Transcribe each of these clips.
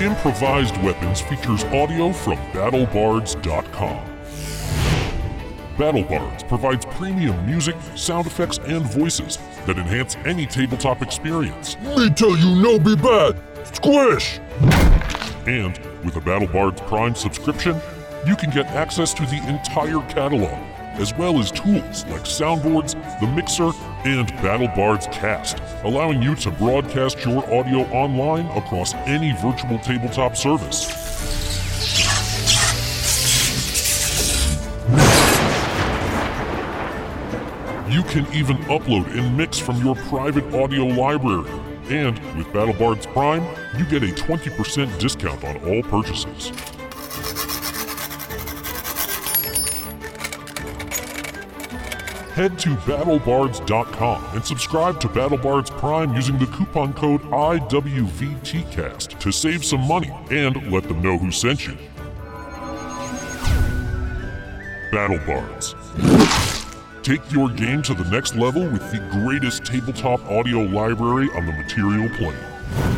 Improvised Weapons features audio from BattleBards.com. BattleBards provides premium music, sound effects, and voices that enhance any tabletop experience. Me tell you no be bad. Squish! And with a BattleBards Prime subscription, you can get access to the entire catalog, as well as tools like soundboards, the mixer, and BattleBards Cast, allowing you to broadcast your audio online across any virtual tabletop service. You can even upload and mix from your private audio library. And with BattleBards Prime, you get a 20% discount on all purchases. Head to battlebards.com and subscribe to BattleBards Prime using the coupon code IWVTcast to save some money and let them know who sent you. BattleBards. Take your game to the next level with the greatest tabletop audio library on the material plane.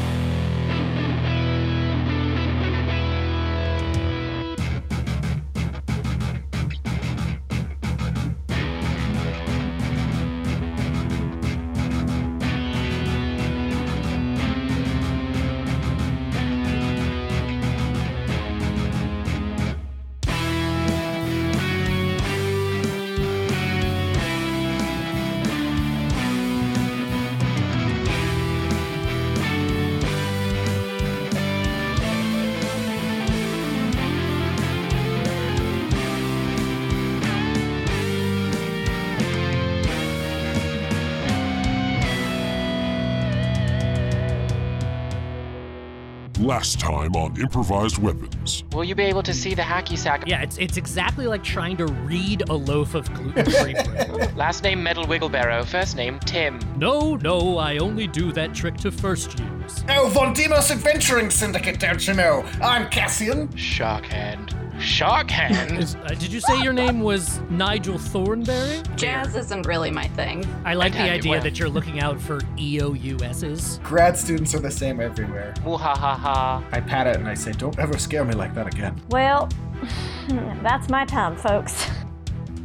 Last time on Improvised Weapons. Will you be able to see the hacky sack? Yeah, it's it's exactly like trying to read a loaf of gluten-free bread. Last name Metal Wigglebarrow, first name Tim. no, no, I only do that trick to first years. Oh, Von Demos Adventuring Syndicate, don't you know? I'm Cassian. Sharkhand. Sharkhand? Is, uh, did you say your name was Nigel Thornberry? Jazz isn't really my thing. I like the I'd have you idea well. that you're looking out for ROUSs. Grad students are the same everywhere. Muhahaha. I pat it and I say, don't ever scare me like that again. Well, that's my time, folks.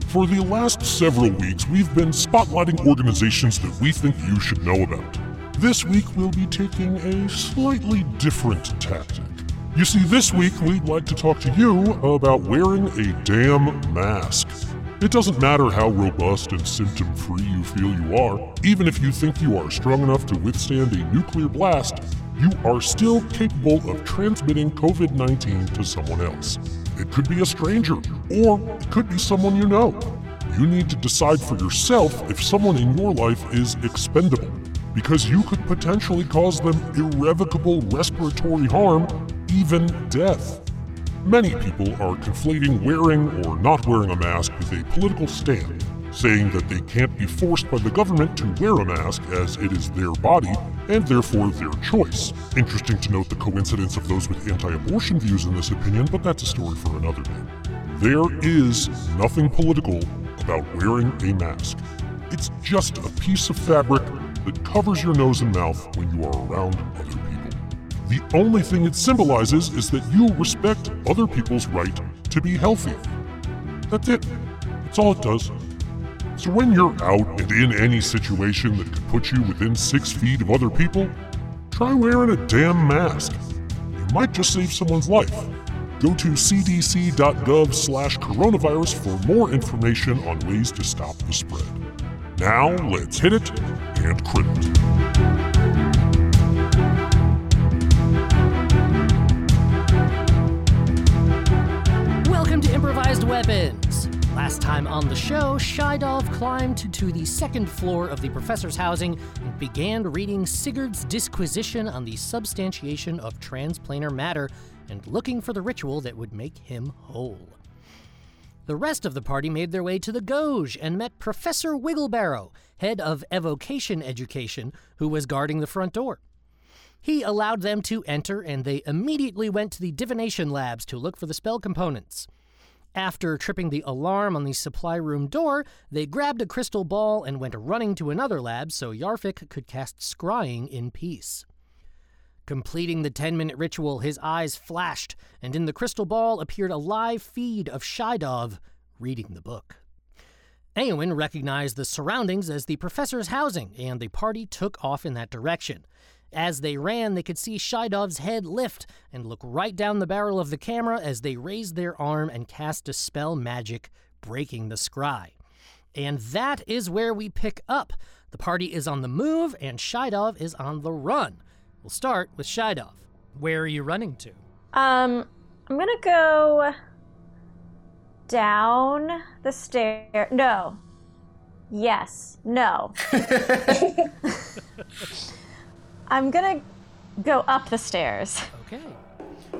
For the last several weeks, we've been spotlighting organizations that we think you should know about. This week, we'll be taking a slightly different tactic. You see, this week, we'd like to talk to you about wearing a damn mask. It doesn't matter how robust and symptom free you feel you are, even if you think you are strong enough to withstand a nuclear blast, you are still capable of transmitting COVID 19 to someone else. It could be a stranger, or it could be someone you know. You need to decide for yourself if someone in your life is expendable, because you could potentially cause them irrevocable respiratory harm, even death. Many people are conflating wearing or not wearing a mask with a political stand, saying that they can't be forced by the government to wear a mask as it is their body and therefore their choice. Interesting to note the coincidence of those with anti abortion views in this opinion, but that's a story for another day. There is nothing political about wearing a mask. It's just a piece of fabric that covers your nose and mouth when you are around other people. The only thing it symbolizes is that you respect other people's right to be healthy. That's it. That's all it does. So when you're out and in any situation that could put you within six feet of other people, try wearing a damn mask. You might just save someone's life. Go to cdc.gov slash coronavirus for more information on ways to stop the spread. Now, let's hit it and crit it. Improvised Weapons. Last time on the show, Shydov climbed to the second floor of the professor's housing and began reading Sigurd's disquisition on the substantiation of transplanar matter and looking for the ritual that would make him whole. The rest of the party made their way to the Gauge and met Professor Wigglebarrow, head of evocation education, who was guarding the front door. He allowed them to enter, and they immediately went to the divination labs to look for the spell components. After tripping the alarm on the supply room door, they grabbed a crystal ball and went running to another lab so Yarvik could cast scrying in peace. Completing the 10 minute ritual, his eyes flashed, and in the crystal ball appeared a live feed of Shydov reading the book. Eowyn recognized the surroundings as the professor's housing, and the party took off in that direction. As they ran, they could see Shydov's head lift and look right down the barrel of the camera as they raised their arm and cast a spell Magic, breaking the scry. And that is where we pick up. The party is on the move, and Shydov is on the run. We'll start with Shydov. Where are you running to? Um, I'm gonna go down the stair. No. Yes. No. I'm gonna go up the stairs. Okay.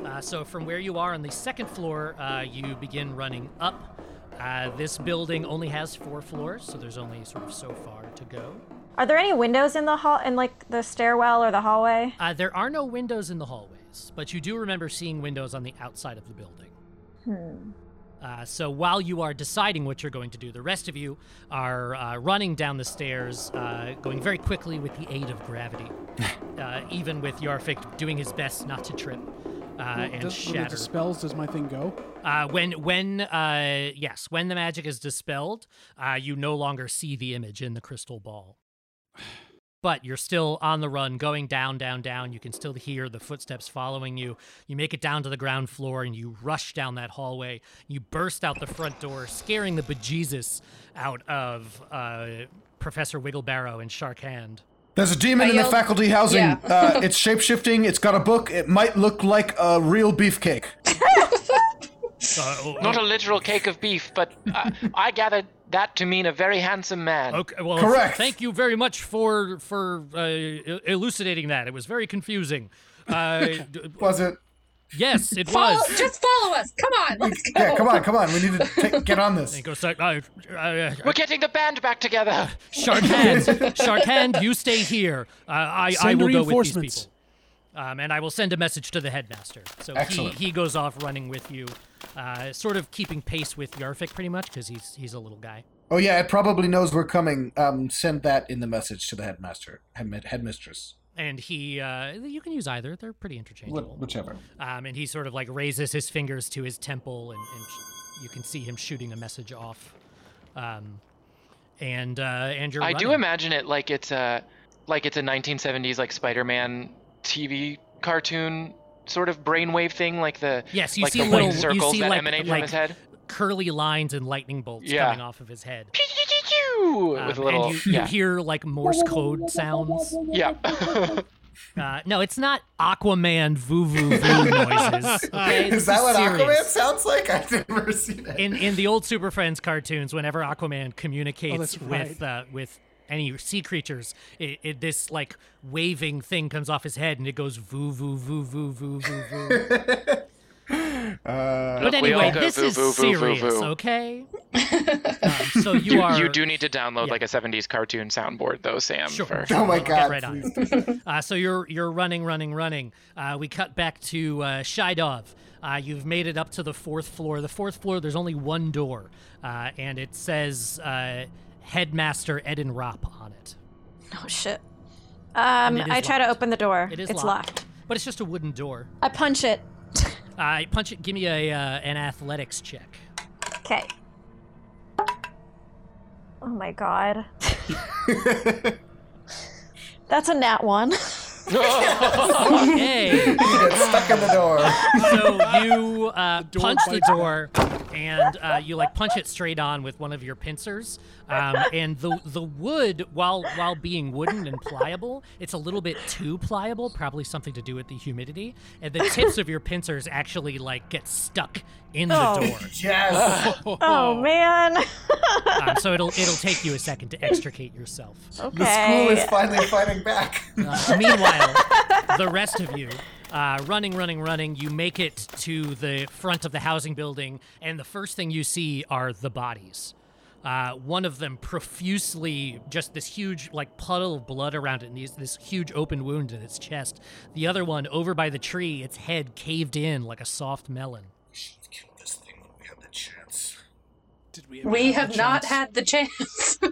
Uh, so from where you are on the second floor, uh, you begin running up. Uh, this building only has four floors, so there's only sort of so far to go. Are there any windows in the hall, in like the stairwell or the hallway? Uh, there are no windows in the hallways, but you do remember seeing windows on the outside of the building. Hmm. Uh, so while you are deciding what you're going to do, the rest of you are uh, running down the stairs, uh, going very quickly with the aid of gravity, uh, even with Yarfik doing his best not to trip uh, and does, shatter. dispels, does my thing go? Uh, when when uh, yes, when the magic is dispelled, uh, you no longer see the image in the crystal ball. But you're still on the run, going down, down, down. You can still hear the footsteps following you. You make it down to the ground floor and you rush down that hallway. You burst out the front door, scaring the bejesus out of uh, Professor Wigglebarrow and Shark Hand. There's a demon I in the faculty housing. Yeah. uh, it's shape shifting. It's got a book. It might look like a real beefcake. Uh, oh, Not oh, a literal cake of beef, but I, I gathered that to mean a very handsome man. Okay, well, Correct. Thank you very much for for uh, elucidating that. It was very confusing. Uh, d- Was it? yes, it Follow, was. just follow us. Come on, let's go. Yeah, come on, come on. We need to take, get on this. And goes, uh, uh, uh, We're getting the band back together. Shark Hand, Shark Hand, you stay here. Uh, I, I will go with these people. Um, and I will send a message to the headmaster. So he, Excellent. he goes off running with you, uh, sort of keeping pace with Yarfik pretty much because he's he's a little guy. Oh yeah, it probably knows we're coming. Um, send that in the message to the headmaster, head, headmistress, And he, uh, you can use either; they're pretty interchangeable. Whichever. Um, and he sort of like raises his fingers to his temple, and, and sh- you can see him shooting a message off. Um, and uh, and you're I do imagine it like it's a like it's a 1970s like Spider-Man TV cartoon sort of brainwave thing, like the Yes, you like see the little white circles you see that like, emanate like from his head. curly lines and lightning bolts Yeah. coming off of his head. With Um, a little, and you, you yeah, hear like Morse code sounds. yeah. Uh, no, it's not Aquaman voo voo voo noises. Okay, Is that what serious. Aquaman sounds like? I've never seen it. in in the old Super Friends cartoons, whenever Aquaman communicates that's with uh, with any sea creatures, it, it this like waving thing comes off his head and it goes voo voo voo voo voo voo voo. Uh, But anyway, this voo, is voo, voo, voo, serious, voo. okay? Um, so you, You, are you do need to download yeah. like a 70s cartoon soundboard though, Sam. Sure. For, oh my god! right on. Uh, so you're you're running, running, running. Uh, we cut back to uh, Shydov. Uh, you've made it up to the fourth floor. The fourth floor, there's only one door, uh, and it says uh, Headmaster Eden Ropp on it. Oh shit. Um, And it is I try to open the door. It is it's locked. locked. but it's just a wooden door. I punch it. Uh, punch it. Give me a uh, an athletics check. Okay. Oh my god. That's a nat one. Hey. Get stuck in the door. so you uh, door punch the bites door, and uh, you like punch it straight on with one of your pincers. Um, and the the wood, while while being wooden and pliable, it's a little bit too pliable. Probably something to do with the humidity. And the tips of your pincers actually like get stuck in the Oh. door. Yes. Oh man. So it'll it'll take you a second to extricate yourself. Okay. The school is finally fighting back. Uh, meanwhile, the rest of you, uh, running, running, running, you make it to the front of the housing building, and the first thing you see are the bodies. Uh, one of them profusely, just this huge, like puddle of blood around it, and these, this huge open wound in its chest. The other one, over by the tree, its head caved in like a soft melon. Kill this thing when we have the chance. Did we? Ever We have have the not had the chance.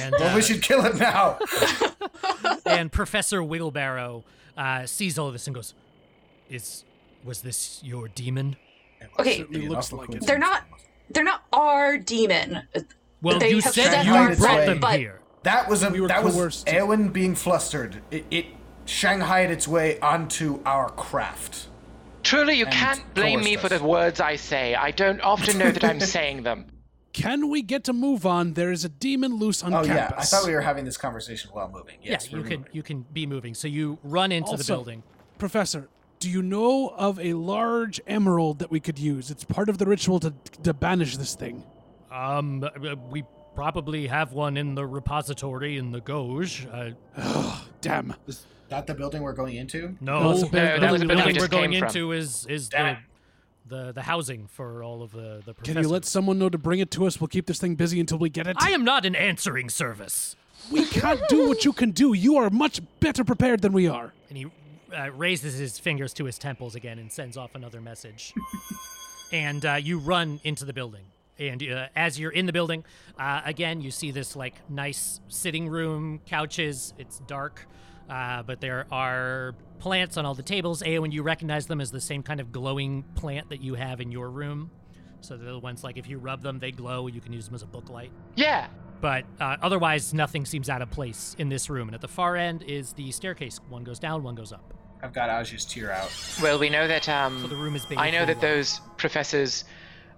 And, Well, uh, we should kill it now. and Professor Wheelbarrow uh, sees all of this and goes, "Is was this your demon?" Okay, Certainly looks like it. they're not. They're not our demon. Well, They you have said you brought way, them but- here. That was a We were that was coerced. Eowyn being flustered. It, it shanghaied its way onto our craft. Truly, you And can't blame me coerced for the words I say. I don't often know that I'm saying them. Can we get to move on? There is a demon loose on Oh campus. yeah, I thought we were having this conversation while moving. Yes, yeah, you can moving. you can be moving. So you run into the building. Professor, do you know of a large emerald that we could use? It's part of the ritual to to banish this thing. Um, uh, we probably have one in the repository in the Gauge. Uh, Damn. Is that the building we're going into? no, No, it's the building- that was building building we we're going into is is the, the the housing for all of the the Can you let someone know to bring it to us? We'll keep this thing busy until we get it. I am not an answering service. we can't do what you can do. You are much better prepared than we are. And he uh, raises his fingers to his temples again and sends off another message. and uh, you run into the building. And uh, as you're in the building, uh, again, you see this like nice sitting room, couches. It's dark, uh, but there are plants on all the tables. Eowyn, you recognize them as the same kind of glowing plant that you have in your room. So they're the ones like if you rub them, they glow. You can use them as a book light. Yeah. But uh, otherwise, nothing seems out of place in this room. And at the far end is the staircase. One goes down, one goes up. I've got Aj's tear out. Well, we know that um, So the room is big. I know that those professors'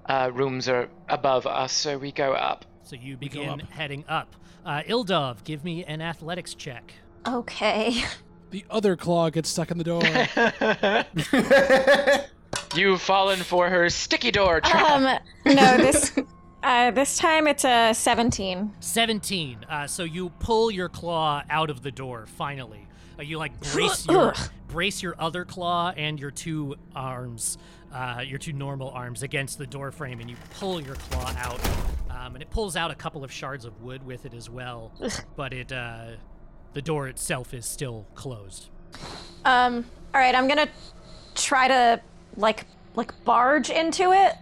uh, rooms are above us, so we go up. So you begin up. heading up. Uh, Ildov, give me an athletics check. Okay. The other claw gets stuck in the door. You've fallen for her sticky door trap. Um, no, this uh, this time it's a 17. 17. Uh, so you pull your claw out of the door, finally. Uh, you like brace your brace your other claw and your two arms, uh, your two normal arms against the door frame, and you pull your claw out. Um, and it pulls out a couple of shards of wood with it as well. but it, uh, the door itself is still closed. Um, all right, I'm gonna try to like like barge into it.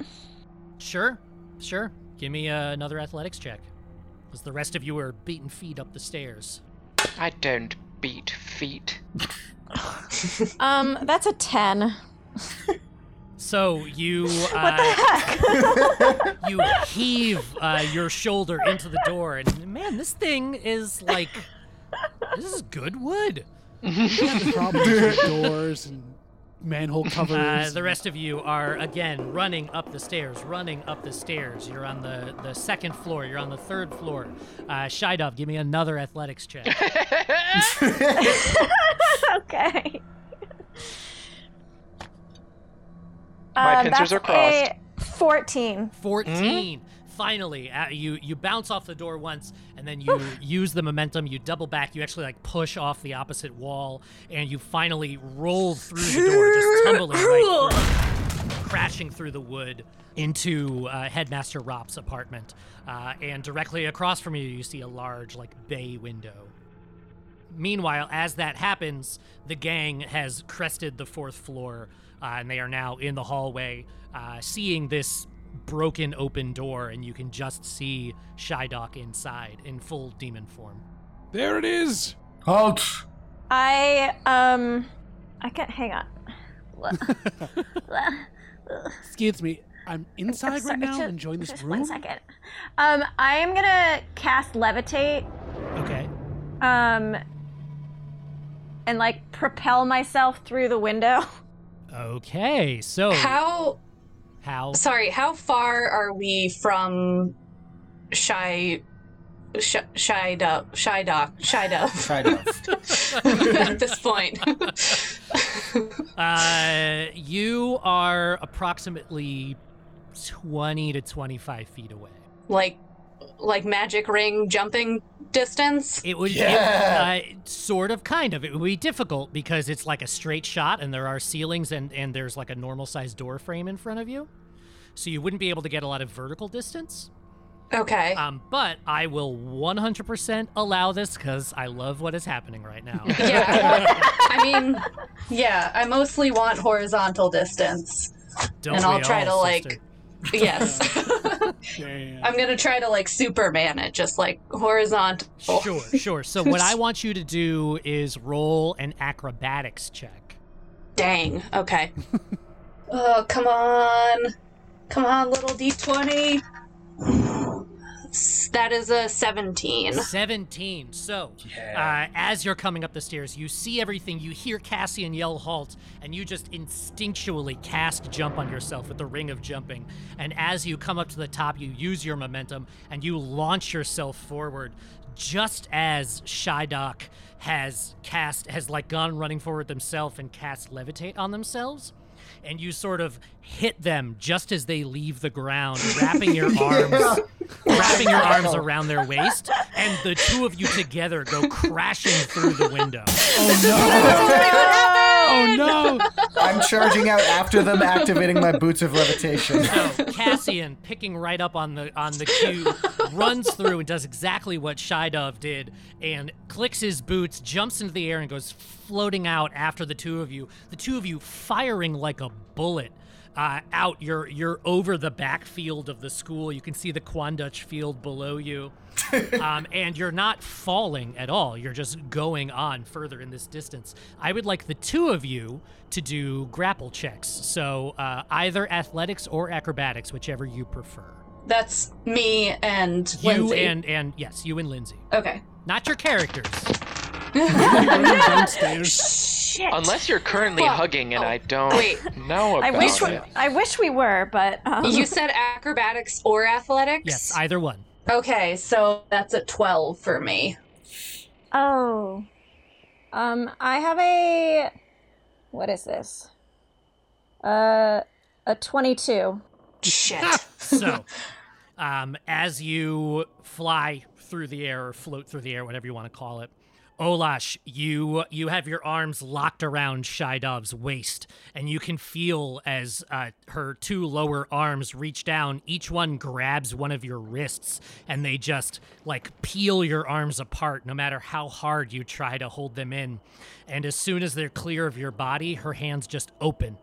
Sure, sure. Give me uh, another athletics check. As the rest of you are beating feet up the stairs. I don't beat feet. Um, that's a 10. So you What the uh, heck? you heave uh, your shoulder into the door, and man, this thing is like this is good wood. Problems with doors and manhole covers. Uh, the rest of you are again running up the stairs, running up the stairs. You're on the, the second floor. You're on the third floor. Uh, Shydov, give me another athletics check. okay. My Um, pincers that's are crossed. A 14. 14. Finally, uh, you you bounce off the door once, and then you use the momentum. You double back. You actually like push off the opposite wall, and you finally roll through the door, just tumbling right through, crashing through the wood into uh, Headmaster Rop's apartment. Uh, and directly across from you, you see a large like bay window. Meanwhile, as that happens, the gang has crested the fourth floor, uh, and they are now in the hallway, uh, seeing this broken open door, and you can just see Shydok inside in full demon form. there it is. Halt! I um I can't hang on. Excuse me. I'm inside right sorry, now, just- enjoying this just room. One second. Um, I am gonna cast levitate. Okay. Um, and like propel myself through the window. Okay, so How How? Sorry, how far are we from Shy Shy Shy Dove Shy Doc Shy Dove Try to. at this point? Uh, you are approximately 20 to 25 feet away. like like magic ring jumping distance? It would, Yeah. it, uh, sort of, kind of. It would be difficult because it's like a straight shot, and there are ceilings, and and there's like a normal sized door frame in front of you, so you wouldn't be able to get a lot of vertical distance. Okay. Um, but I will 100% allow this because I love what is happening right now. Yeah. I mean, yeah, I mostly want horizontal distance. Don't And I'll try all, to, like, sister? Yes. I'm gonna try to like Superman it, just like horizontal. Sure, sure. So what I want you to do is roll an acrobatics check. Dang. Okay. oh, come on. Come on, little D20. S- That is a 17. 17. So, Yeah. uh, as you're coming up the stairs, you see everything. You hear Cassian yell halt, and you just instinctually cast jump on yourself with the ring of jumping. And as you come up to the top, you use your momentum and you launch yourself forward. Just as Shydock has cast, has like gone running forward themselves and cast levitate on themselves. And you sort of hit them just as they leave the ground, wrapping your arms wrapping your arms around their waist, and the two of you together go crashing through the window. Oh no! Oh, I'm charging out after them, activating my boots of levitation. So Cassian, picking right up on the on the cue, runs through and does exactly what Shy Dove did, and clicks his boots, jumps into the air, and goes floating out after the two of you. The two of you firing like a bullet. Uh, out, you're you're over the backfield of the school. You can see the Quandutch field below you, um, and you're not falling at all. You're just going on further in this distance. I would like the two of you to do grapple checks. So uh, either athletics or acrobatics, whichever you prefer. That's me and You Lindsay. and and yes, you and Lindsay, Okay. not your characters. downstairs. Shit. Unless you're currently Fuck. hugging and Oh, I don't wait. know I about wish we, it. I wish we were, but um, You said acrobatics or athletics? Yes, either one. Okay, so that's a 12 for me. Oh. Um, I have a. What is this? Uh, a 22. Shit. So, um, as you fly through the air or float through the air, whatever you want to call it, Olash, you you have your arms locked around Shydov's waist, and you can feel as uh, her two lower arms reach down. Each one grabs one of your wrists, and they just like peel your arms apart, no matter how hard you try to hold them in. And as soon as they're clear of your body, her hands just open,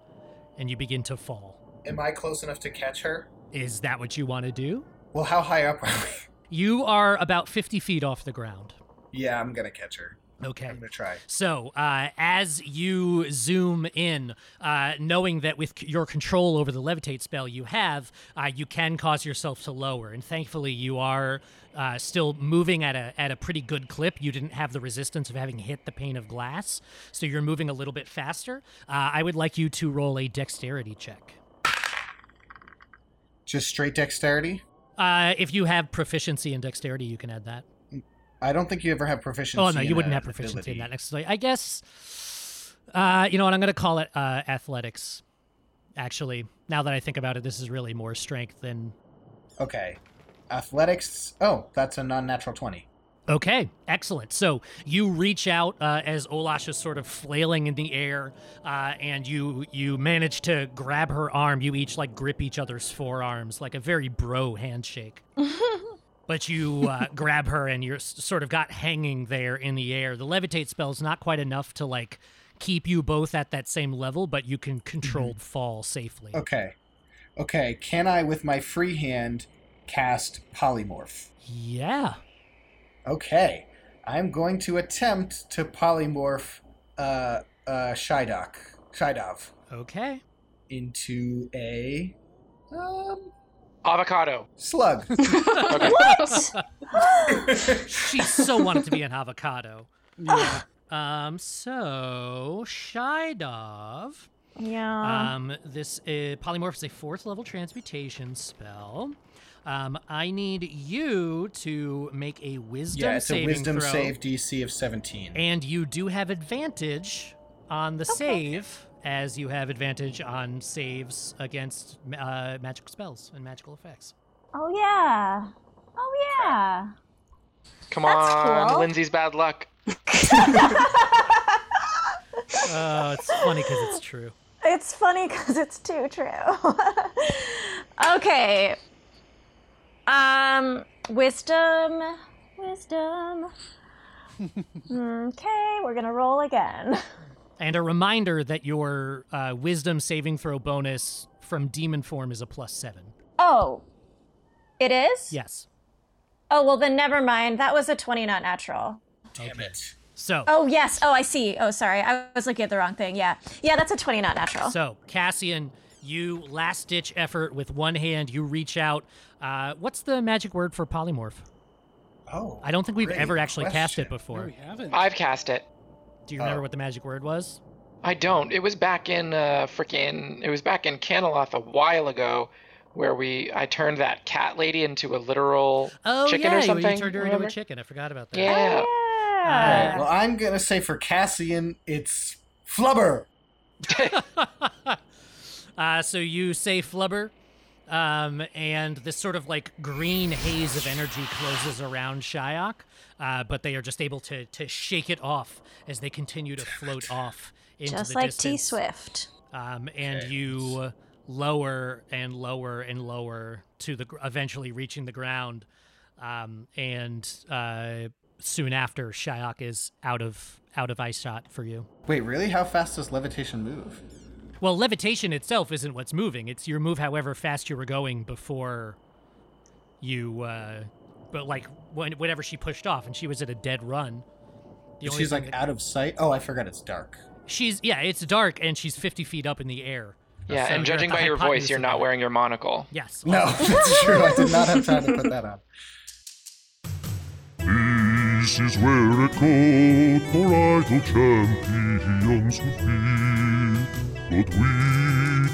and you begin to fall. Am I close enough to catch her? Is that what you want to do? Well, how high up are we? You are about 50 feet off the ground. Yeah, I'm gonna catch her. Okay. I'm gonna try. So, uh, as you zoom in, uh, knowing that with c- your control over the levitate spell you have, uh, you can cause yourself to lower. And thankfully, you are uh, still moving at a at a pretty good clip. You didn't have the resistance of having hit the pane of glass, so you're moving a little bit faster. Uh, I would like you to roll a dexterity check. Just straight dexterity. Uh, if you have proficiency in dexterity, you can add that. I don't think you ever have proficiency. Oh no, you in wouldn't have proficiency in that necessarily. I guess. Uh, you know what? I'm going to call it uh, athletics. Actually, now that I think about it, this is really more strength than. Okay. Athletics. Oh, that's a non-natural twenty. Okay, excellent. So you reach out uh, as Olash is sort of flailing in the air, uh, and you you manage to grab her arm. You each like grip each other's forearms like a very bro handshake. but you uh, grab her and you're sort of got hanging there in the air. The levitate spell is not quite enough to like keep you both at that same level, but you can controlled fall safely. Okay. Okay. Can I, with my free hand, cast polymorph? Yeah. Okay. I'm going to attempt to polymorph uh uh Shydok Shydov Okay. into a um Avocado. slug. What? She so wanted to be an avocado. Yeah. Um, so Shydov, Yeah. Um, this uh, polymorph is a fourth level transmutation spell. Um, I need you to make a wisdom yeah, it's a wisdom throw, save DC of 17. and you do have advantage on the save, as you have advantage on saves against uh, magic spells and magical effects. oh yeah. Oh yeah. Come That's on, cool. Lindsay's bad luck. Oh, it's funny because it's true. It's funny because it's too true. okay. Um, wisdom, wisdom. okay, we're gonna roll again. And a reminder that your uh, wisdom saving throw bonus from demon form is a plus seven. Oh, it is. Yes. Oh well, then never mind. That was a twenty, not natural. Damn it. So, Oh yes. Oh, I see. Oh, sorry. I was looking at the wrong thing. Yeah. Yeah, that's a twenty, not natural. so Cassian, you last ditch effort with one hand. You reach out. Uh, what's the magic word for polymorph? Oh. I don't think we've ever actually cast it question. No, before. we haven't. I've cast it. Do you remember Oh. what the magic word was? I don't. It was back in uh freaking. It was back in Caneloth a while ago, where we I turned that cat lady into a literal Oh chicken yeah, or you- something. you turned her into a chicken. I forgot about that. Yeah. yeah. Well, I'm going to say for Cassian, it's Flubber. Uh, so you say flubber, um, and this sort of like green haze of energy closes around Shyok, uh, but they are just able to to shake it off as they continue to float off into Just the like T Swift. Um, and you lower and lower and lower to the eventually reaching the ground, um, and uh, soon after Shyok is out of out of ice shot for you. Wait, really? How fast does levitation move? Well, levitation itself isn't what's moving. It's your move however fast you were going before you uh but like when, whenever she pushed off and she was at a dead run. The She's like that- out of sight. Oh, I forgot it's dark. she's yeah, it's dark and she's 50 feet up in the air. Yeah, So and judging by your voice, you're not wearing your monocle. Yes. No, that's true. I did not have time to put that on. This is where a code for idle champions would be. But we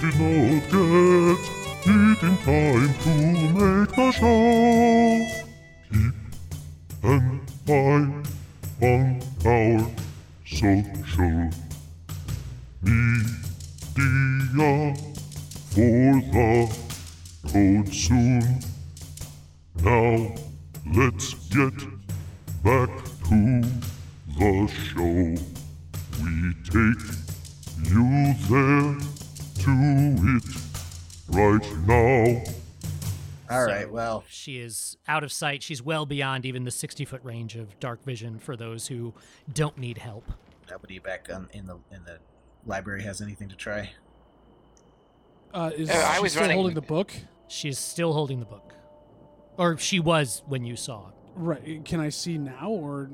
did not get it in time to make the show. Keep an eye on our social media for the code soon. Now let's get back to the show. We take you there to it right now. All So- right, well, She is out of sight. She's well beyond even the 60 foot range of dark vision for those who don't need help. nobody back on, in the in the library has anything to try. Uh, is Uh, I she was still running- holding the book? She's still holding the book. Or she was when you saw it. Right. Can I see now, or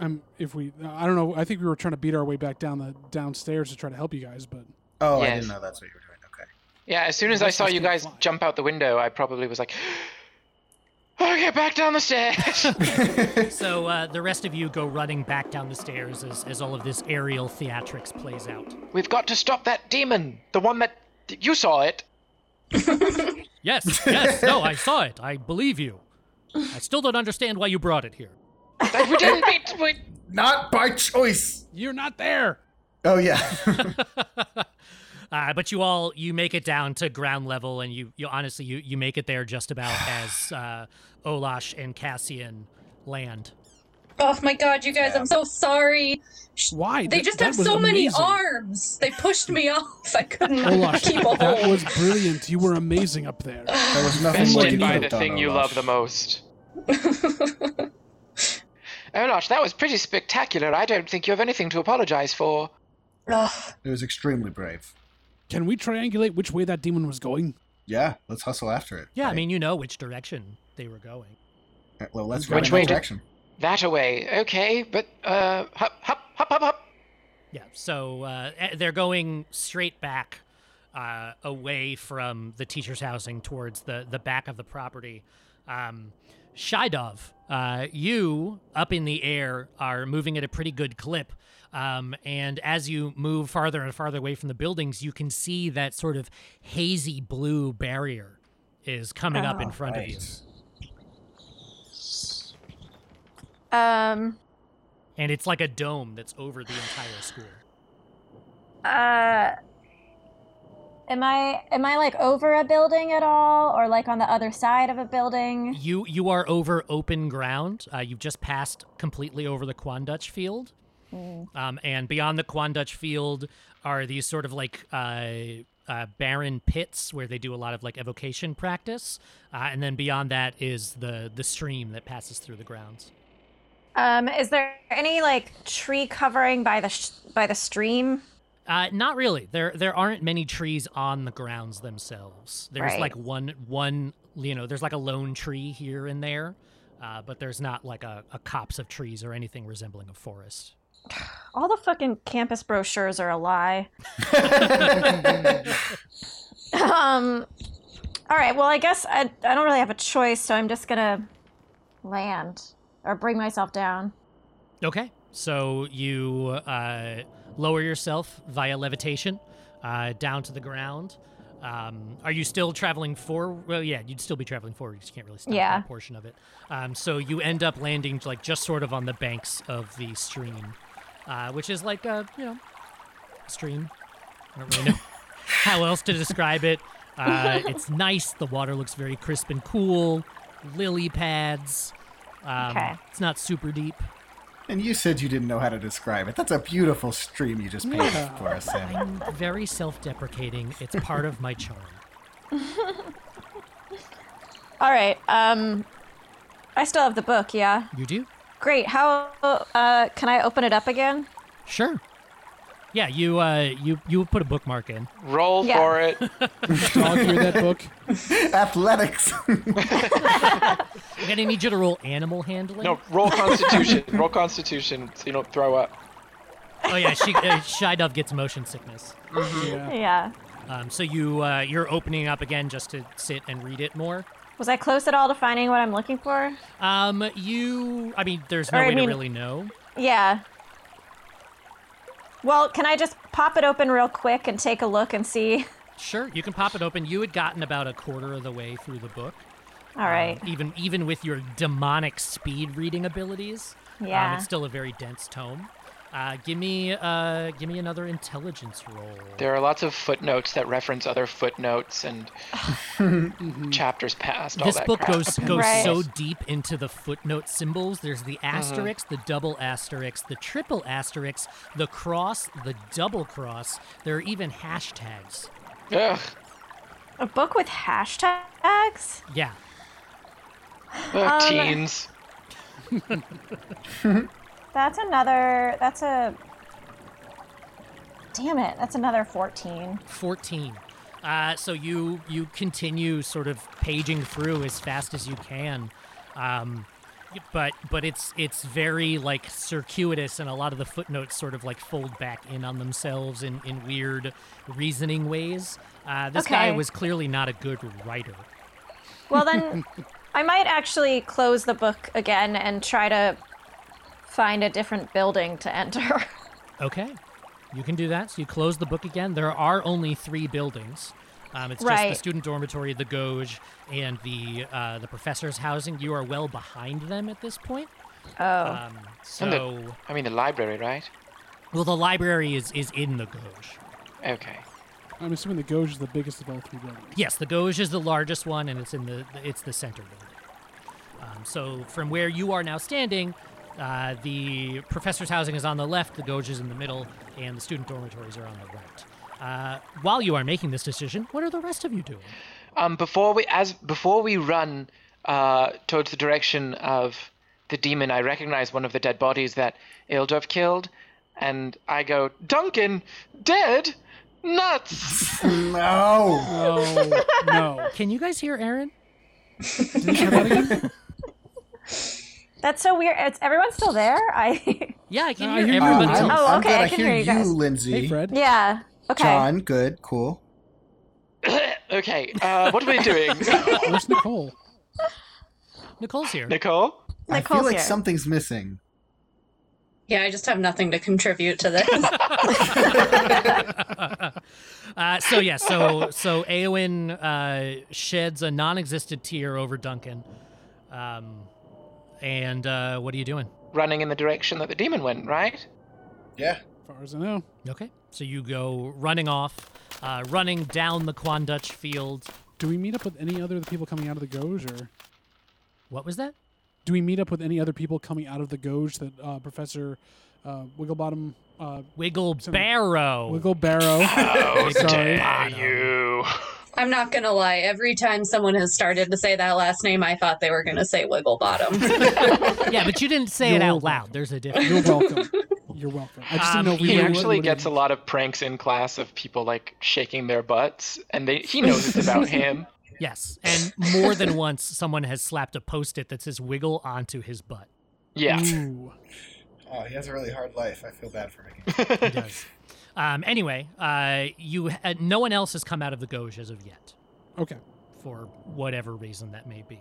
um, if we? I don't know. I think we were trying to beat our way back down the downstairs to try to help you guys, but Oh, I didn't know that's what you were doing. Okay. Yeah, as soon as I saw you you guys fly. jump out the window, I probably was like, "Okay, back down the stairs." So uh, the rest of you go running back down the stairs as, as all of this aerial theatrics plays out. We've got to stop that demon, the one that you saw it. Yes, yes, no, I saw it. I believe you. I still don't understand why you brought it here. That we didn't mean to. we- Not by choice. you're not there. Oh yeah. Uh, but you all you make it down to ground level, and you you honestly you you make it there just about as uh, Olash and Cassian land. Oh my god, you guys, I'm so sorry. Why? They Th- just that have was so many arms. They pushed me off. I couldn't Olash, keep a that was brilliant. You were amazing up there. There was nothing Best more did you by the have done, thing you love the most. Olosh, that was pretty spectacular. I don't think you have anything to apologize for. Ugh. It was extremely brave. Can we triangulate which way that demon was going? Yeah, let's hustle after it. Yeah, I mean you know which direction they were going. Uh, well, let's Which go in way that did- That away, okay, but uh, hop, hop, hop, hop, hop. Yeah, so uh, eh, they're going straight back uh, away from the teacher's housing towards the, the back of the property. Um, Shydov, uh, you up in the air are moving at a pretty good clip. Um, and as you move farther and farther away from the buildings, you can see that sort of hazy blue barrier is coming up in Oh, front of you. Um. And it's like a dome that's over the entire school. Uh. Am I am I like over a building at all, or like on the other side of a building? You you are over open ground. Uh, you've just passed completely over the Quandutch field, um, and beyond the Quandutch field are these sort of like uh, uh, barren pits where they do a lot of like evocation practice, uh, and then beyond that is the the stream that passes through the grounds. Um. Is there any like tree covering by the sh- by the stream? Uh, not really. There there aren't many trees on the grounds themselves. There's Right. like one one you know there's like a lone tree here and there, uh, but there's not like a, a copse of trees or anything resembling a forest. All the fucking campus brochures are a lie. um. All right. Well, I guess I I don't really have a choice, so I'm just gonna land or bring myself down. Okay, so you uh, lower yourself via levitation uh, down to the ground. Um, are you still traveling forward? Well, yeah, you'd still be traveling forward. You just can't really stop Yeah. that portion of it. Um, so you end up landing like just sort of on the banks of the stream, uh, which is like a you know stream. I don't really know how else to describe it. Uh, it's nice. The water looks very crisp and cool. Lily pads. Um, Okay. It's not super deep. And you said you didn't know how to describe it. That's a beautiful stream you just painted for us, Sammy. I'm very self-deprecating. It's part of my charm. All right. Um. I still have the book. Yeah. You do? Great. How? Uh. Can I open it up again? Sure. Yeah, you uh you you put a bookmark in. Roll Yeah. for it. Dog hear that book? Athletics. I'm gonna need you to roll animal handling. No, roll Constitution. roll Constitution so you don't throw up. Oh yeah, she uh, Shydove gets motion sickness. Yeah. Yeah. Um, so you uh, you're opening up again just to sit and read it more. Was I close at all to finding what I'm looking for? Um, you I mean, there's no Or, I way mean- to really know. Yeah. Well, can I just pop it open real quick and take a look and see? Sure, you can pop it open. You had gotten about a quarter of the way through the book. All right. Um, even even with your demonic speed reading abilities, um, Yeah. it's still a very dense tome. Uh, give me uh, give me another intelligence roll. There are lots of footnotes that reference other footnotes and chapters past. All this that book crap. goes goes Right. so deep into the footnote symbols. There's the Uh-huh. asterisk, the double asterisk, the triple asterisk, the cross, the double cross. There are even hashtags. Ugh. A book with hashtags? Yeah. Oh, Um, teens. That's another. That's a. Damn it! That's another 14. 14. Uh, so you you continue sort of paging through as fast as you can, um, but but it's it's very like circuitous, and a lot of the footnotes sort of like fold back in on themselves in in weird reasoning ways. Uh, this guy was clearly not a good writer. Well, then I might actually close the book again and try to find a different building to enter. Okay, you can do that. So you close the book again. There are only three buildings. Um, it's just the student dormitory, the Gauge, and the uh, the professor's housing. You are well behind them at this point. oh. Um, And the- so, I mean, the library, right? well, the library is is in the Gauge. Okay. I'm assuming the Gauge is the biggest of all three buildings. Yes, the Gauge is the largest one, and it's in the it's the center building. Um, so from where you are now standing, uh, the professor's housing is on the left, the Gauge is in the middle, and the student dormitories are on the right. Uh, while you are making this decision, what are the rest of you doing? Um, before we as before we run uh, towards the direction of the demon, I recognize one of the dead bodies that Ildov killed, and I go, Duncan, dead, nuts. no. Oh no! Can you guys hear Aaron? Did you try that again? That's so weird. It's everyone still there? I. Yeah, I can I hear hear you. everybody. I'm, Oh, I'm okay, good. I I can hear, hear you guys. Lindsay. Hey, Fred. yeah. Okay. John, good, cool. okay, uh, what are we doing? Where's Nicole? Nicole's here. Nicole? I Nicole's feel like here. something's missing. Yeah, I just have nothing to contribute to this. Uh, so yeah, so so Eowyn uh, sheds a non-existent tear over Duncan. Um, and uh, what are you doing? Running in the direction that the demon went, right? Yeah. As far as I know. Okay, so you go running off, uh, running down the Quandutch field. Do we meet up with any other people coming out of the Gauge, or What was that? do we meet up with any other people coming out of the Gauge that uh, Professor uh, Wigglebottom, uh, Wiggle Some- Barrow. Wiggle Barrow? Oh, Sorry. dare you! I'm not gonna lie. Every time someone has started to say that last name, I thought they were gonna say Wiggle Bottom. yeah, but you didn't say it You're out loud. There's a difference. You're welcome. You're welcome. I just Um, didn't know we He were- actually would- gets a lot of pranks in class of people like shaking their butts, and they he knows it's about him. Yes, and more than once, someone has slapped a post-it that says "wiggle" onto his butt. Yeah. Ooh. Oh, he has a really hard life. I feel bad for him. He does. Um, anyway, uh, you uh, no one else has come out of the Gauge as of yet, Okay. for whatever reason that may be.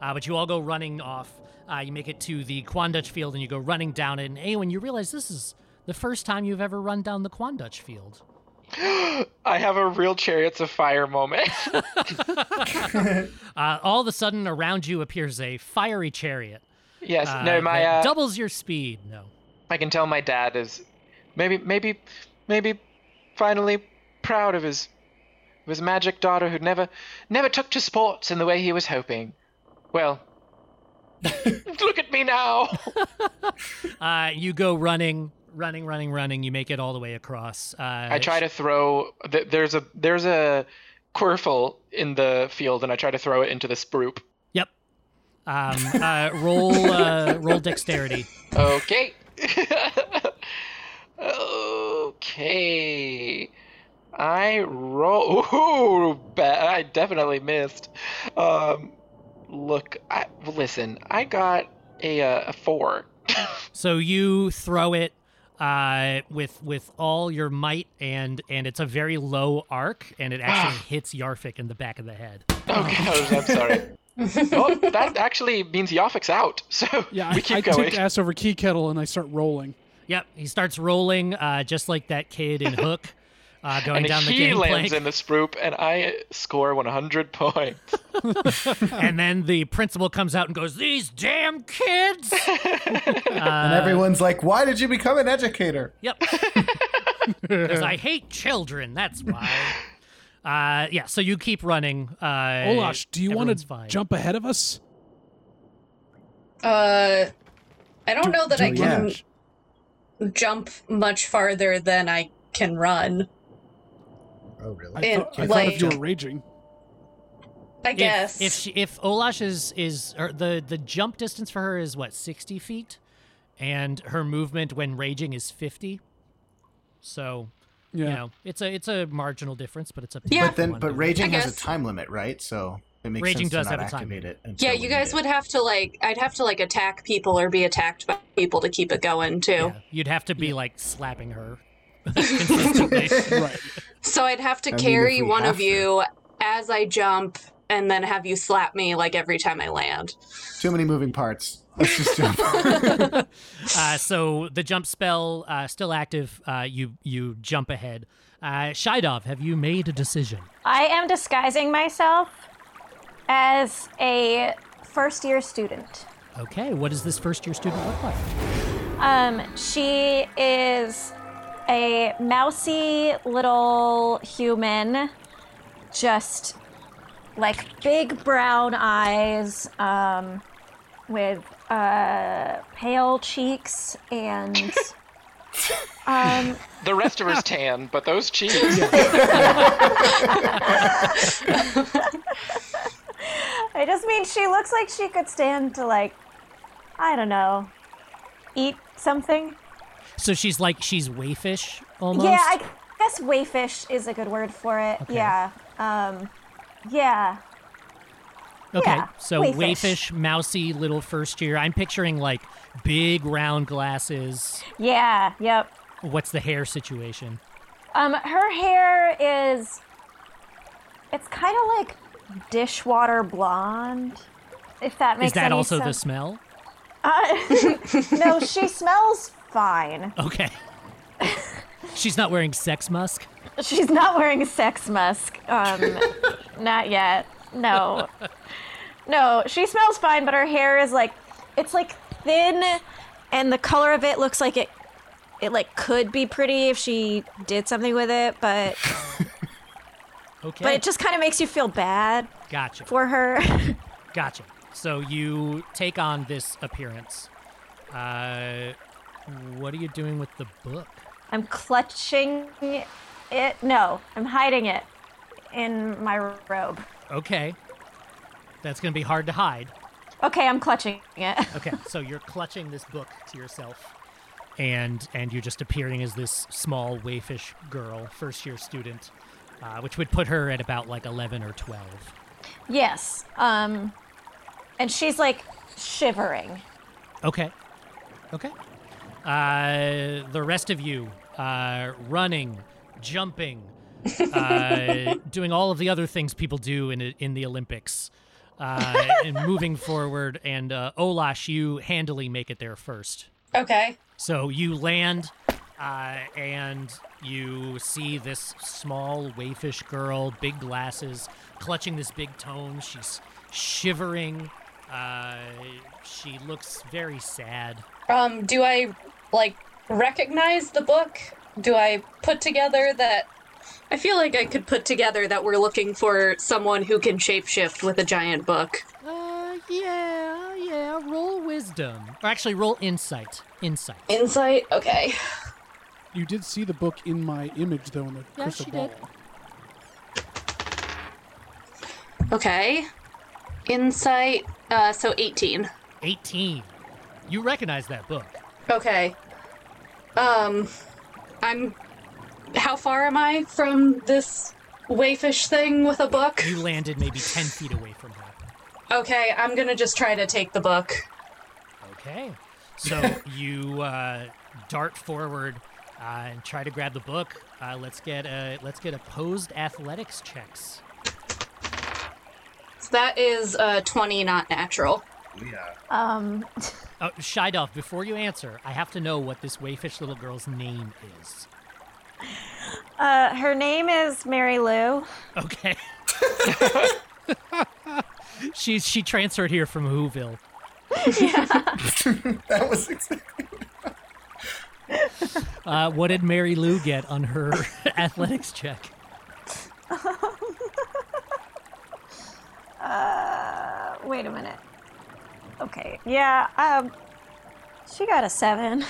Uh, but you all go running off. Uh, you make it to the Quandutch field, and you go running down it. And Eowyn, you realize this is the first time you've ever run down the Quandutch field. I have a real Chariots of Fire moment. Uh, all of a sudden, around you appears a fiery chariot. yes. uh, no, my uh, doubles your speed. No. I can tell my dad is maybe maybe maybe finally proud of his of his magic daughter who never never took to sports in the way he was hoping. Well, look at me now. Uh, you go running, running, running, running. You make it all the way across. Uh, I try to throw. th- There's a there's a quirfle in the field, and I try to throw it into the sprupe. Yep. Um, uh, roll, uh, roll dexterity. Okay. Okay. I roll. Ooh, ba- I definitely missed. Um, look, I listen. I got a uh, a four. So you throw it uh, with with all your might, and and it's a very low arc, and it actually hits Yarfik in the back of the head. Okay, I'm sorry. oh, that actually means Yaffik's out. So Yeah, we I, keep I going. take ass over key kettle and I start rolling. Yep, he starts rolling, uh, just like that kid in Hook, uh, going and down the he lands in the sprupe, and I score 100 points. and then the principal comes out and goes, "These damn kids!" and everyone's like, "Why did you become an educator?" Yep. Because I hate children. That's why. Uh, yeah. So you keep running. Uh, Olash, do you want to jump ahead of us? uh, I don't know that I do can yeah. Jump much farther than I can run. Oh, really? I, And, thought, I thought if you were raging. I guess. if she, if Olash is is or the the jump distance for her is what sixty feet, and her movement when raging is fifty. So Yeah. you know it's a it's a marginal difference, but it's a Yeah. But then, but raging has a time limit, right? So it makes Raging sense does to not have a time activate limit. it. yeah, you guys would have to like. I'd have to like attack people or be attacked by people to keep it going too. Yeah, you'd have to be like slapping her consistently. Right. So I'd have to I carry if we one of to. you as I jump, and then have you slap me like every time I land. Too many moving parts. Let's just jump. Uh, so the jump spell uh, still active. Uh, you you jump ahead. Uh, Shidov, have you made a decision? I am disguising myself as a first year student. Okay, what does this first year student look like? Um, she is a mousy little human, just like big brown eyes, um, with uh, pale cheeks and. Um, The rest of her's tan, but those cheeks. I just mean she looks like she could stand to like, I don't know, eat something. So she's like she's wayfish almost. Yeah, I guess wayfish is a good word for it. Okay. Yeah. Um, yeah. Okay, Yeah, so wayfish. wayfish, mousy little first year. I'm picturing like big round glasses. Yeah. Yep. What's the hair situation? Um, her hair is. It's kind of like dishwater blonde. If that makes sense. Is that also the smell? Uh, no, she smells fine. Okay. She's not wearing sex musk. She's not wearing sex musk. Um, not yet. No. No, she smells fine, but her hair is like, it's like thin, and the color of it looks like it, it like could be pretty if she did something with it, but Okay. but it just kind of makes you feel bad gotcha. for her. Gotcha. So you take on this appearance. Uh, what are you doing with the book? I'm clutching it. No, I'm hiding it in my robe. Okay. That's going to be hard to hide. Okay, I'm clutching it. Okay, so you're clutching this book to yourself, and and you're just appearing as this small waifish girl, first year student, uh, which would put her at about like eleven or twelve. Yes. Um, and she's like shivering. Okay. Okay. Uh, the rest of you, uh, running, jumping, uh, doing all of the other things people do in in the Olympics, uh, and moving forward. And uh, Olash, you handily make it there first. Okay. So you land, uh, and you see this small waifish girl, big glasses, clutching this big tome. She's shivering. Uh, she looks very sad. Um, do I like recognize the book? Do I put together that? I feel like I could put together that we're looking for someone who can shapeshift with a giant book. Uh, yeah, yeah. Roll wisdom, or actually, roll insight. Insight. Insight. Okay. You did see the book in my image, though, in the Yeah, crystal she ball. did. Okay. Insight. Uh, so 18. Eighteen. You recognize that book. Okay. Um, I'm. How far am I from this wayfish thing with a book? You landed maybe ten feet away from her. Okay, I'm gonna just try to take the book. Okay. So you uh, dart forward uh, and try to grab the book. Uh, let's get a let's get opposed athletics checks. So that is uh 20, not natural. Yeah. Um, Oh, Shydolf, before you answer, I have to know what this wayfish little girl's name is. uh, her name is Mary Lou. Okay. She's she transferred here from Whoville. That was exactly. Uh, what did Mary Lou get on her athletics check? Uh, wait a minute. Okay, yeah, um, she got a seven.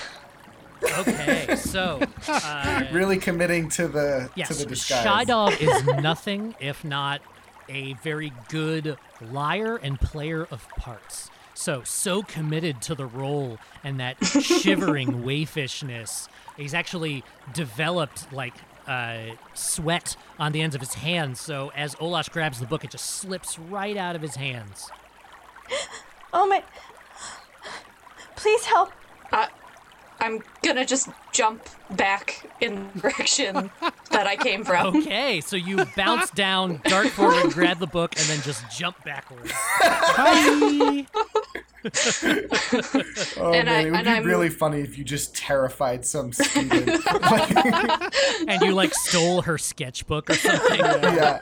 Okay, so uh, Really committing to the Yes, to the disguise. Shydog is nothing if not a very good liar and player of parts. So, so committed to the role and that shivering wayfishness. He's actually developed like uh, sweat on the ends of his hands. So, as Olash grabs the book, it just slips right out of his hands. Oh my. Please help. I'm gonna just jump back in the direction that I came from. Okay, so you bounce down, dart forward, grab the book, and then just jump backwards. Hi. Oh And man, I- it would be I'm- really funny if you just terrified some student. And you like stole her sketchbook or something. yeah.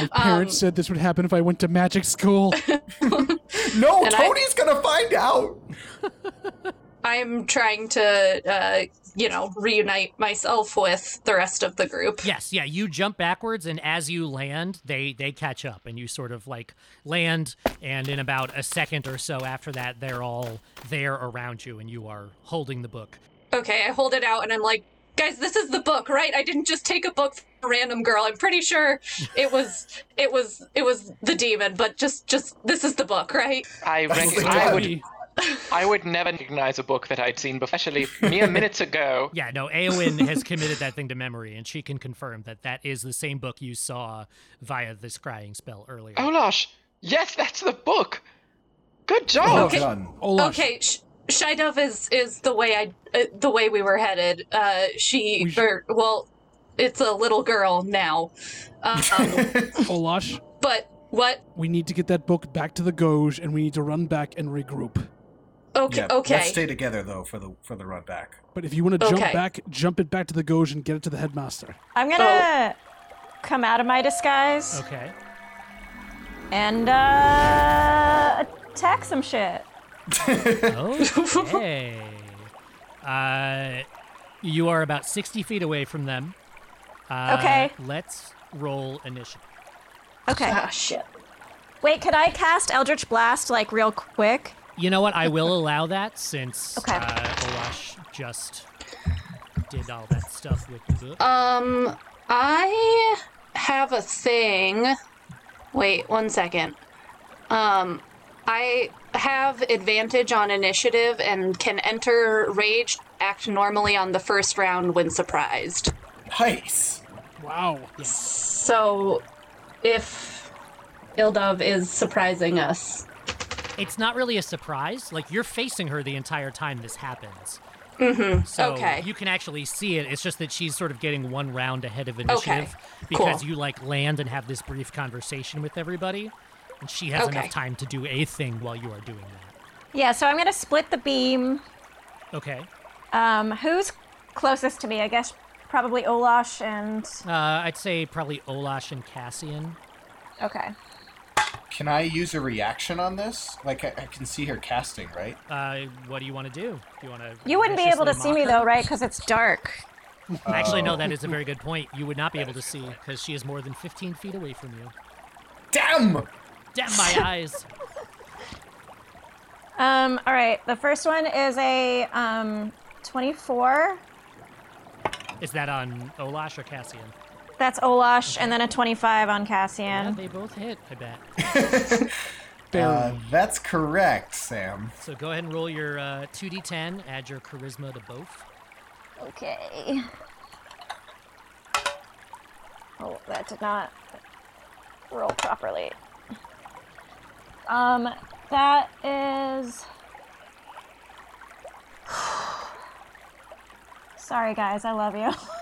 My parents said this would happen if I went to magic school. No, And I- Tony's gonna find out. I'm trying to, uh, you know, reunite myself with the rest of the group. Yes, yeah, you jump backwards and as you land, they they catch up and you sort of like land and in about a second or so after that they're all there around you and you are holding the book. Okay, I hold it out and I'm like, guys, this is the book, right? I didn't just take a book from a random girl. I'm pretty sure it was it was it was the demon, but just just this is the book, right? I, That's rec- the I would I would never recognize a book that I'd seen before, especially mere minutes ago. Yeah, no, Eowyn has committed that thing to memory and she can confirm that that is the same book you saw via the scrying spell earlier. Olash, yes, that's the book. Good job. Okay. done. Olash, Okay, Sh- Shydove is is the way I uh, the way we were headed. Uh, she We sh- or well, it's a little girl now. Um, Olash, but what? we need to get that book back to the Gauge, and we need to run back and regroup. Okay, Yeah, okay. Let's stay together though for the for the run back. But if you want to jump Okay. back, jump it back to the Gauge and get it to the headmaster. I'm gonna come out of my disguise Okay. and uh, attack some shit. Okay. uh, you are about 60 feet away from them. Uh, Okay. Let's roll initiative. Okay. Ah, shit. Wait, could I cast Eldritch Blast like real quick? You know what? I will allow that since Okay. uh, Olash just did all that stuff with the book. Um, I have a thing. Wait, one second. Um, I have advantage on initiative and can enter rage act normally on the first round when surprised. Nice. Wow. So, if Ildov is surprising us, It's not really a surprise. Like you're facing her the entire time this happens. Mm-hmm. So Okay. you can actually see it. It's just that she's sort of getting one round ahead of initiative cool. because you like land and have this brief conversation with everybody, and she has Okay. enough time to do a thing while you are doing that. Yeah, so I'm gonna split the beam. Okay. Um, who's closest to me? I guess probably Olash and. Uh, I'd say probably Olash and Cassian. Okay. Can I use a reaction on this? Like I, I can see her casting, right? Uh, what do you want to do? Do you want to? You wouldn't be able to see me though, right? Because it's dark. Actually, no. Oh. That is a very good point. You would not be able to see because she is more than 15 feet away from you. Damn! Damn my eyes! Um, all right. The first one is a um, 24. Is that on Olash or Cassian? That's Olash, and then a 25 on Yeah, Cassian. they both hit. I bet. Uh, that's correct, Sam. So go ahead and roll your uh, 2d10. Add your charisma to both. Okay. Oh, that did not roll properly. Um, that is. Sorry, guys. I love you.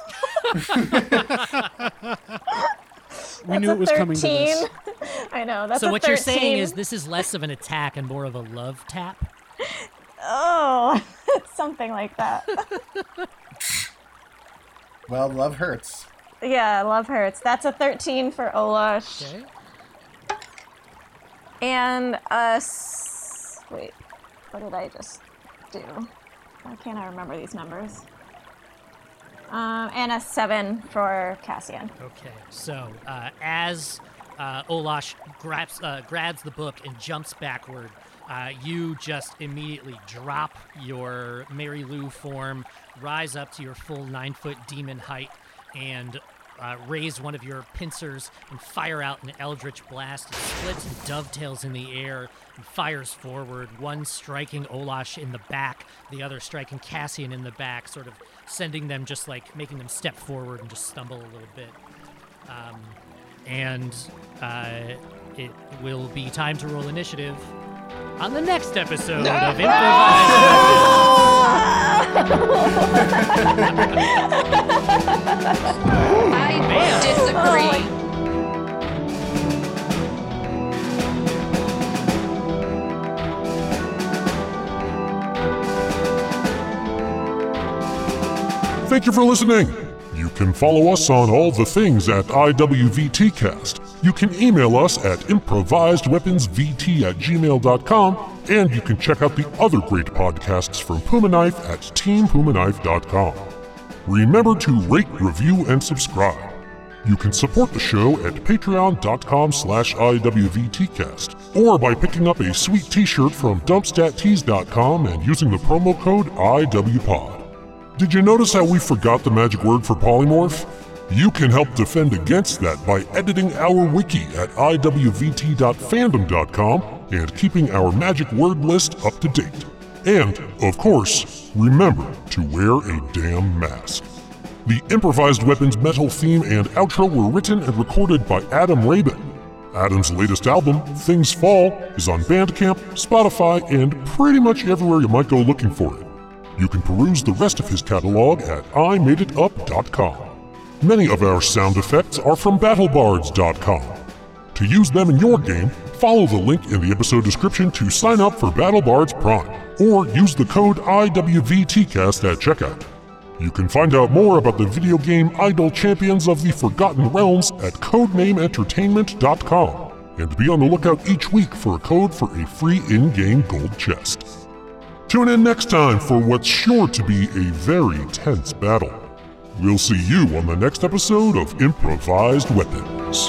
we knew it was That's a coming to this. I know. That's so a what you're saying is this is less of an attack and more of a love tap. Oh, something like that. Well, love hurts. yeah, love hurts. That's a 13 for Olash. Okay. And a. s- Wait, what did I just do? Why can't I remember these numbers? Um, and a 7 for Cassian. Okay. So uh, as uh, Olash grabs uh, grabs the book and jumps backward, uh, you just immediately drop your Mary Lou form, rise up to your full nine foot demon height, and uh, raise one of your pincers and fire out an eldritch blast. It splits and dovetails in the air and fires forward, one striking Olash in the back, the other striking Cassian in the back, sort of sending them just like making them step forward and just stumble a little bit. Um, and uh, it will be time to roll initiative on the next episode of Improvised. I disagree. Thank you for listening. You can follow us on all the things at IWVTcast. You can email us at improvisedweaponsvt at gmail.com, and you can check out the other great podcasts from Puma Knife at teampumaknife.com. Remember to rate, review, and subscribe. You can support the show at patreon.com slash IWVTcast, or by picking up a sweet t-shirt from dumpstattees.com and using the promo code IWPOD. Did you notice how we forgot the magic word for polymorph? You can help defend against that by editing our wiki at iwvt.fandom.com and keeping our magic word list up to date. And, of course, remember to wear a damn mask. The improvised weapons metal theme and outro were written and recorded by Adam Rabin. Adam's latest album, Things Fall, is on Bandcamp, Spotify, and pretty much everywhere you might go looking for it. You can peruse the rest of his catalog at imadeitup.com. Many of our sound effects are from battlebards.com. To use them in your game, follow the link in the episode description to sign up for BattleBards Prime, or use the code IWVTcast at checkout. You can find out more about the video game Idle Champions of the Forgotten Realms at codenameentertainment.com and be on the lookout each week for a code for a free in-game gold chest. Tune in next time for what's sure to be a very tense battle. We'll see you on the next episode of Improvised Weapons.